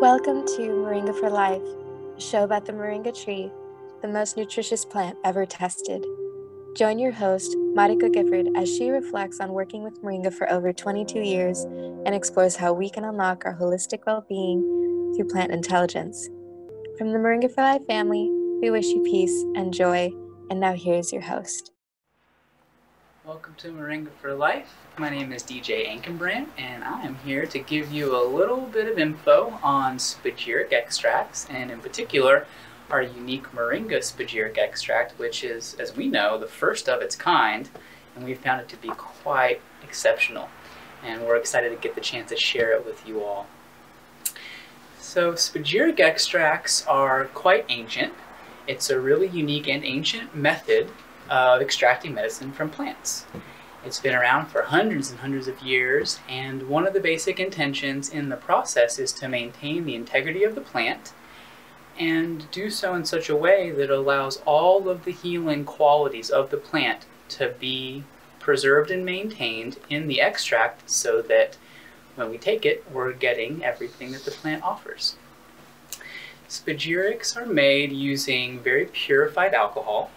Welcome to Moringa for Life, a show about the moringa tree, the most nutritious plant ever tested. Join your host, Marika Gifford, as she reflects on working with moringa for over 22 years and explores how we can unlock our holistic well being through plant intelligence. From the Moringa for Life family, we wish you peace and joy. And now here's your host. Welcome to Moringa for Life. My name is DJ Ankenbrand, and I am here to give you a little bit of info on spagyric extracts, and in particular, our unique Moringa spagyric extract, which is, as we know, the first of its kind, and we've found it to be quite exceptional. And we're excited to get the chance to share it with you all. So, spagyric extracts are quite ancient. It's a really unique and ancient method of extracting medicine from plants. It's been around for hundreds and hundreds of years, and one of the basic intentions in the process is to maintain the integrity of the plant and do so in such a way that allows all of the healing qualities of the plant to be preserved and maintained in the extract so that when we take it, we're getting everything that the plant offers. Spagyrics are made using very purified alcohol,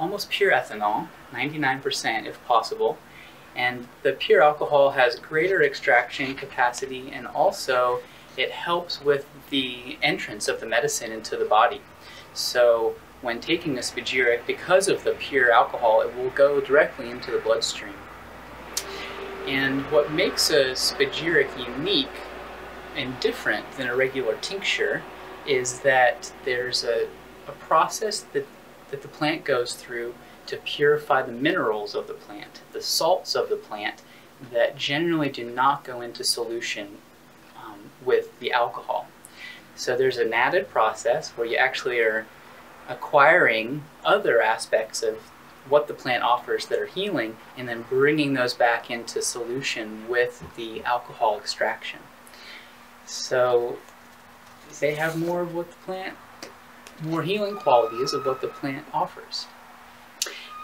almost pure ethanol, 99% if possible. And the pure alcohol has greater extraction capacity and also it helps with the entrance of the medicine into the body. So when taking a spagyric, because of the pure alcohol, it will go directly into the bloodstream. And what makes a spagyric unique and different than a regular tincture is that there's a, a process that, that the plant goes through to purify the minerals of the plant, the salts of the plant that generally do not go into solution um, with the alcohol. So there's an added process where you actually are acquiring other aspects of what the plant offers that are healing and then bringing those back into solution with the alcohol extraction. So they have more of what the plant, more healing qualities of what the plant offers.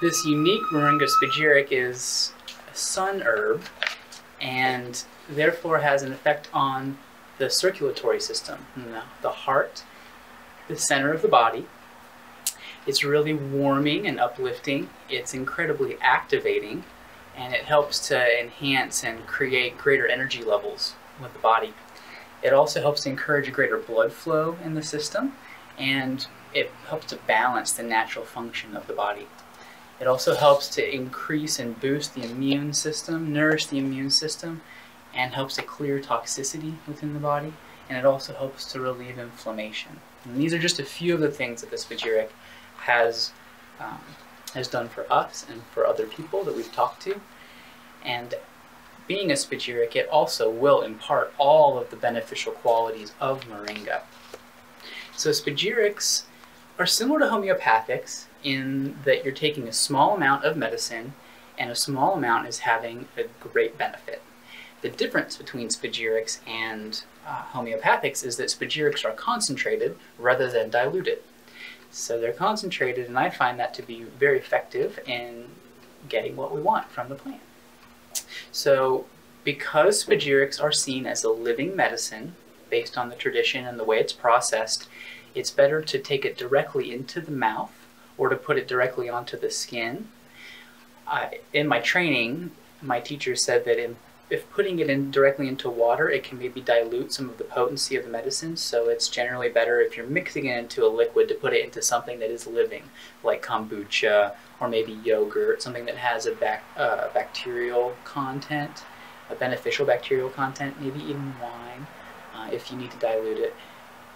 This unique Moringa spagyric is a sun herb and therefore has an effect on the circulatory system, the heart, the center of the body. It's really warming and uplifting. It's incredibly activating and it helps to enhance and create greater energy levels with the body. It also helps to encourage greater blood flow in the system and it helps to balance the natural function of the body. It also helps to increase and boost the immune system, nourish the immune system, and helps to clear toxicity within the body. And it also helps to relieve inflammation. And these are just a few of the things that the spagyric has um, has done for us and for other people that we've talked to. And being a spagyric, it also will impart all of the beneficial qualities of moringa. So spagyrics are similar to homeopathics in that you're taking a small amount of medicine and a small amount is having a great benefit. The difference between spagyrics and uh, homeopathics is that spagyrics are concentrated rather than diluted. So they're concentrated and I find that to be very effective in getting what we want from the plant. So because spagyrics are seen as a living medicine based on the tradition and the way it's processed, it's better to take it directly into the mouth or to put it directly onto the skin. I, in my training, my teacher said that in, if putting it in directly into water, it can maybe dilute some of the potency of the medicine. So it's generally better if you're mixing it into a liquid to put it into something that is living, like kombucha or maybe yogurt, something that has a bac, uh, bacterial content, a beneficial bacterial content, maybe even wine, uh, if you need to dilute it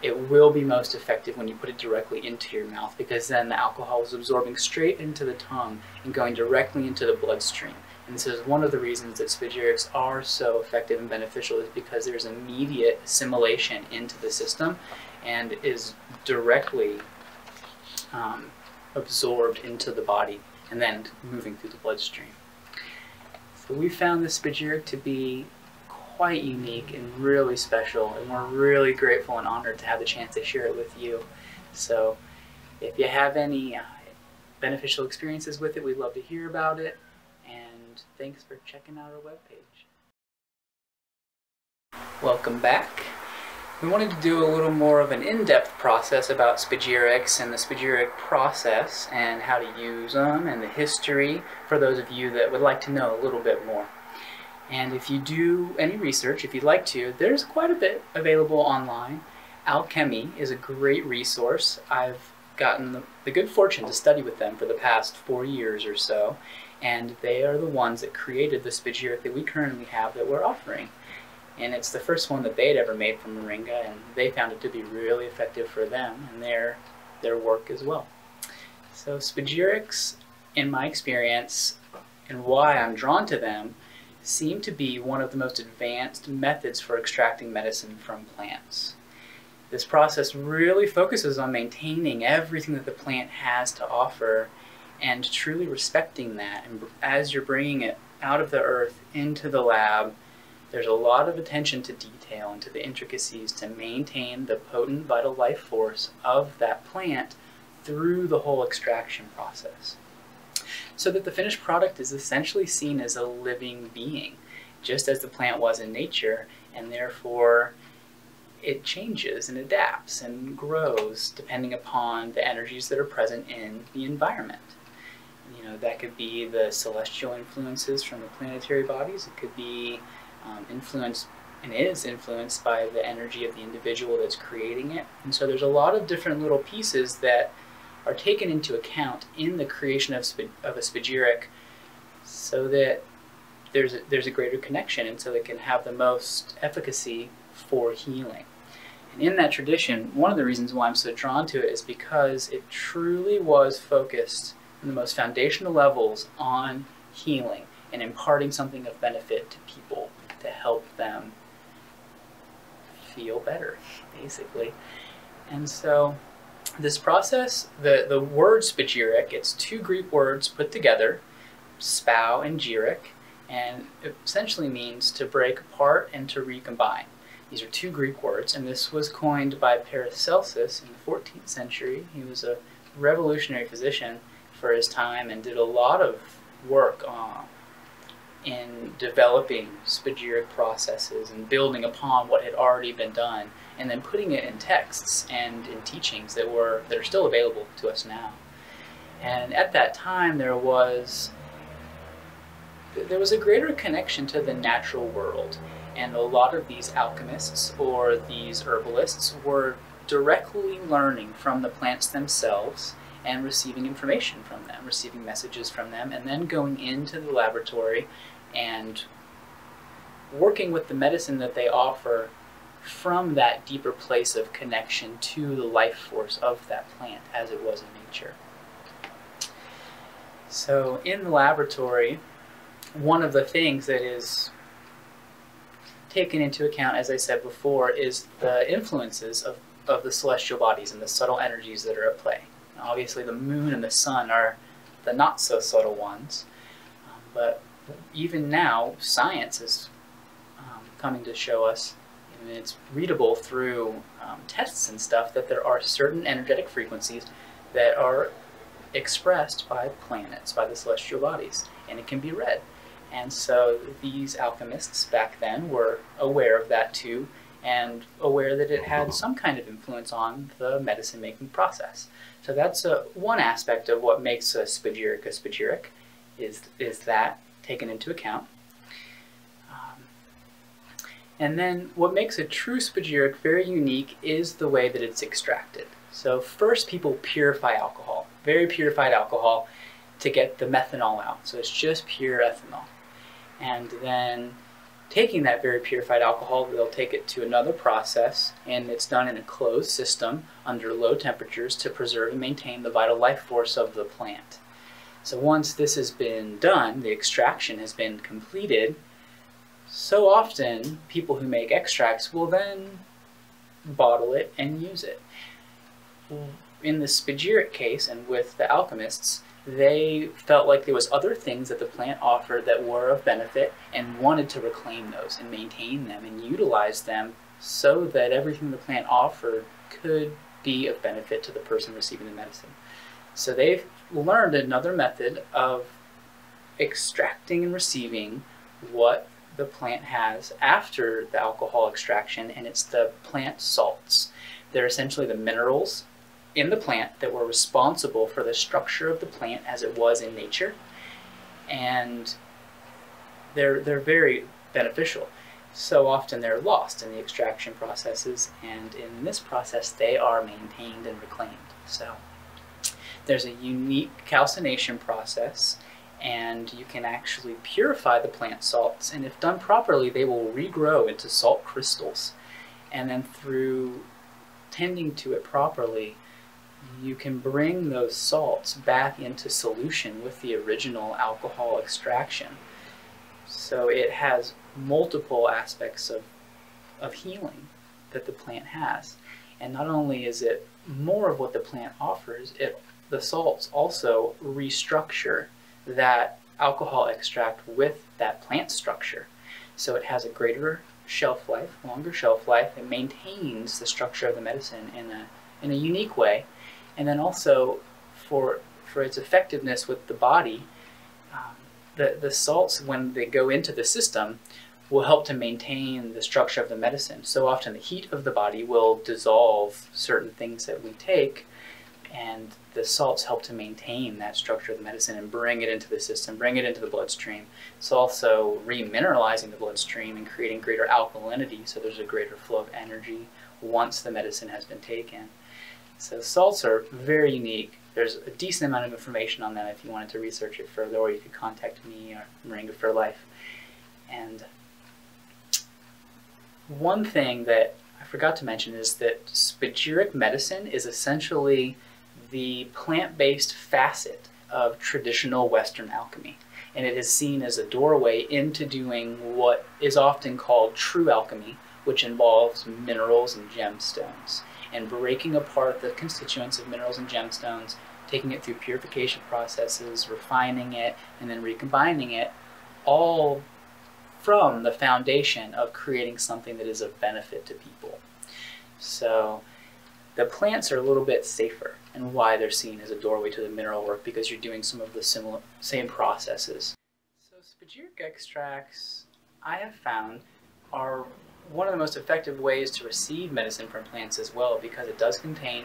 it will be most effective when you put it directly into your mouth because then the alcohol is absorbing straight into the tongue and going directly into the bloodstream. And this is one of the reasons that spagyrics are so effective and beneficial is because there's immediate assimilation into the system and is directly um, absorbed into the body and then moving through the bloodstream. So we found this spagyric to be quite unique and really special, and we're really grateful and honored to have the chance to share it with you. So, if you have any uh, beneficial experiences with it, we'd love to hear about it. And thanks for checking out our webpage. Welcome back. we wanted to do a little more of an in-depth process about spagyrics and the spagyric process and how to use them and the history for those of you that would like to know a little bit more. And if you do any research, if you'd like to, there's quite a bit available online. Alchemy is a great resource. I've gotten the, good fortune to study with them for the past four years or so, and they are the ones that created the spagyric that we currently have that we're offering and it's the first one that they'd ever made from moringa, and they found it to be really effective for them and their their work as well. So spagyrics, in my experience, and why I'm drawn to them, seem to be one of the most advanced methods for extracting medicine from plants. This process really focuses on maintaining everything that the plant has to offer and truly respecting that. And as you're bringing it out of the earth into the lab, there's a lot of attention to detail and to the intricacies to maintain the potent vital life force of that plant through the whole extraction process. So that the finished product is essentially seen as a living being, just as the plant was in nature, and therefore it changes and adapts and grows depending upon the energies that are present in the environment. You know, that could be the celestial influences from the planetary bodies, it could be um, influenced and is influenced by the energy of the individual that's creating it. And so there's a lot of different little pieces that are taken into account in the creation of, of a spagyric so that there's a, there's a greater connection and so it can have the most efficacy for healing. And in that tradition, one of the reasons why I'm so drawn to it is because it truly was focused on the most foundational levels on healing and imparting something of benefit to people to help them feel better, basically. And so this process, the, the word spagyric, it's two Greek words put together, spau and gyric, and it essentially means to break apart and to recombine. These are two Greek words, and this was coined by Paracelsus in the 14th century. He was a revolutionary physician for his time and did a lot of work on, in developing spagyric processes and building upon what had already been done and then putting it in texts and in teachings that were that are still available to us now. And at that time there was there was a greater connection to the natural world and a lot of these alchemists or these herbalists were directly learning from the plants themselves and receiving information from them, receiving messages from them, and then going into the laboratory and working with the medicine that they offer from that deeper place of connection to the life force of that plant as it was in nature. So in the laboratory, one of the things that is taken into account, as I said before, is the influences of, of the celestial bodies and the subtle energies that are at play. Obviously, the moon and the sun are the not so subtle ones, um, but even now, science is um, coming to show us, and it's readable through um, tests and stuff, that there are certain energetic frequencies that are expressed by planets, by the celestial bodies, and it can be read. And so these alchemists back then were aware of that too, and aware that it had some kind of influence on the medicine making process. So that's a, one aspect of what makes a spagyric a spagyric, is, is that taken into account. And then what makes a true spagyric very unique is the way that it's extracted. So first people purify alcohol, very purified alcohol, to get the methanol out. So it's just pure ethanol. And then taking that very purified alcohol, they'll take it to another process, and it's done in a closed system under low temperatures to preserve and maintain the vital life force of the plant. So once this has been done, the extraction has been completed, so often people who make extracts will then bottle it and use it. In the spagyric case and with the alchemists, they felt like there was other things that the plant offered that were of benefit and wanted to reclaim those and maintain them and utilize them so that everything the plant offered could be of benefit to the person receiving the medicine. So they've learned another method of extracting and receiving what the plant has after the alcohol extraction, and it's the plant salts. They're essentially the minerals in the plant that were responsible for the structure of the plant as it was in nature. And they're, they're very beneficial. So often they're lost in the extraction processes, and in this process, they are maintained and reclaimed. So there's a unique calcination process, and you can actually purify the plant salts, and if done properly, they will regrow into salt crystals. And then through tending to it properly, you can bring those salts back into solution with the original alcohol extraction. So it has multiple aspects of, of healing that the plant has. And not only is it more of what the plant offers, it the salts also restructure that alcohol extract with that plant structure. So it has a greater shelf life, longer shelf life. It maintains the structure of the medicine in a, in a unique way and then also for for its effectiveness with the body, um, the the salts when they go into the system will help to maintain the structure of the medicine. So often the heat of the body will dissolve certain things that we take, and the salts help to maintain that structure of the medicine and bring it into the system, bring it into the bloodstream. It's also remineralizing the bloodstream and creating greater alkalinity, so there's a greater flow of energy once the medicine has been taken. So salts are very unique. There's a decent amount of information on them if you wanted to research it further, or you could contact me or Moringa for Life. And one thing that I forgot to mention is that spagyric medicine is essentially the plant-based facet of traditional Western alchemy. And it is seen as a doorway into doing what is often called true alchemy, which involves minerals and gemstones and breaking apart the constituents of minerals and gemstones, taking it through purification processes, refining it, and then recombining it, all from the foundation of creating something that is of benefit to people. So the plants are a little bit safer and why they're seen as a doorway to the mineral work because you're doing some of the similar same processes. So spagyric extracts I have found are one of the most effective ways to receive medicine from plants as well because it does contain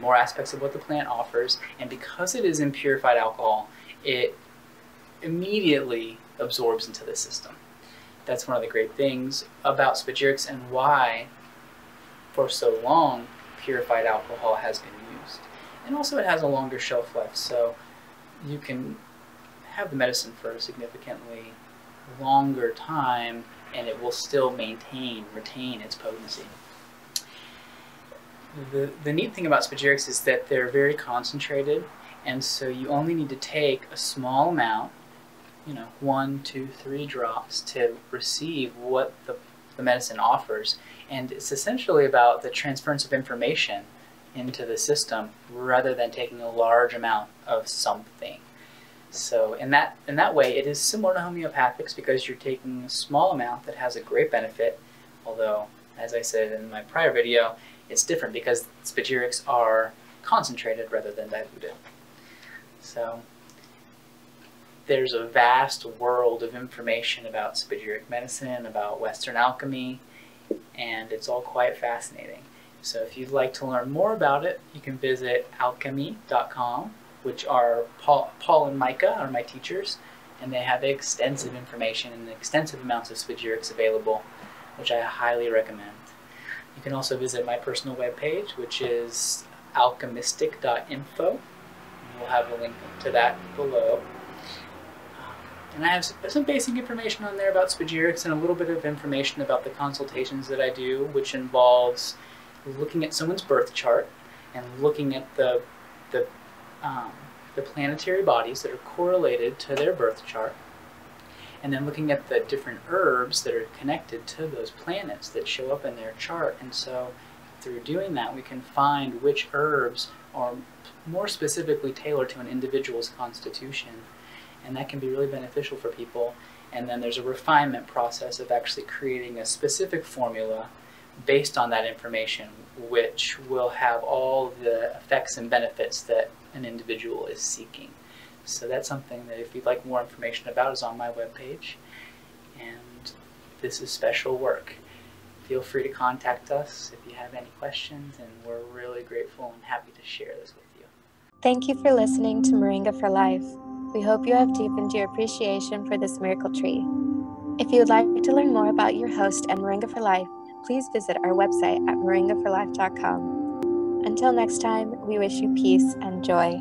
more aspects of what the plant offers and because it is in purified alcohol it immediately absorbs into the system. That's one of the great things about spagyrics and why for so long purified alcohol has been used. And also it has a longer shelf life so you can have the medicine for a significantly longer time and it will still maintain, retain its potency. The, the neat thing about spagyrics is that they're very concentrated, and so you only need to take a small amount, you know, one, two, three drops to receive what the, the medicine offers. And it's essentially about the transference of information into the system rather than taking a large amount of something. So in that in that way, it is similar to homeopathics because you're taking a small amount that has a great benefit. Although, as I said in my prior video, it's different because spagyrics are concentrated rather than diluted. So there's a vast world of information about spagyric medicine, about Western alchemy, and it's all quite fascinating. So if you'd like to learn more about it, you can visit alchemy.com which are Paul, Paul and Micah are my teachers, and they have extensive information and extensive amounts of spagyrics available, which I highly recommend. You can also visit my personal webpage, which is alchemistic.info. We'll have a link to that below. And I have some basic information on there about spagyrics and a little bit of information about the consultations that I do, which involves looking at someone's birth chart and looking at the, the um, the planetary bodies that are correlated to their birth chart, and then looking at the different herbs that are connected to those planets that show up in their chart. And so, through doing that, we can find which herbs are more specifically tailored to an individual's constitution, and that can be really beneficial for people. And then there's a refinement process of actually creating a specific formula based on that information, which will have all the effects and benefits that an individual is seeking. So that's something that if you'd like more information about is on my webpage. And this is special work. Feel free to contact us if you have any questions, and we're really grateful and happy to share this with you. Thank you for listening to Moringa for Life. We hope you have deepened your appreciation for this miracle tree. If you would like to learn more about your host and Moringa for Life, please visit our website at moringaforlife.com. Until next time, we wish you peace and joy.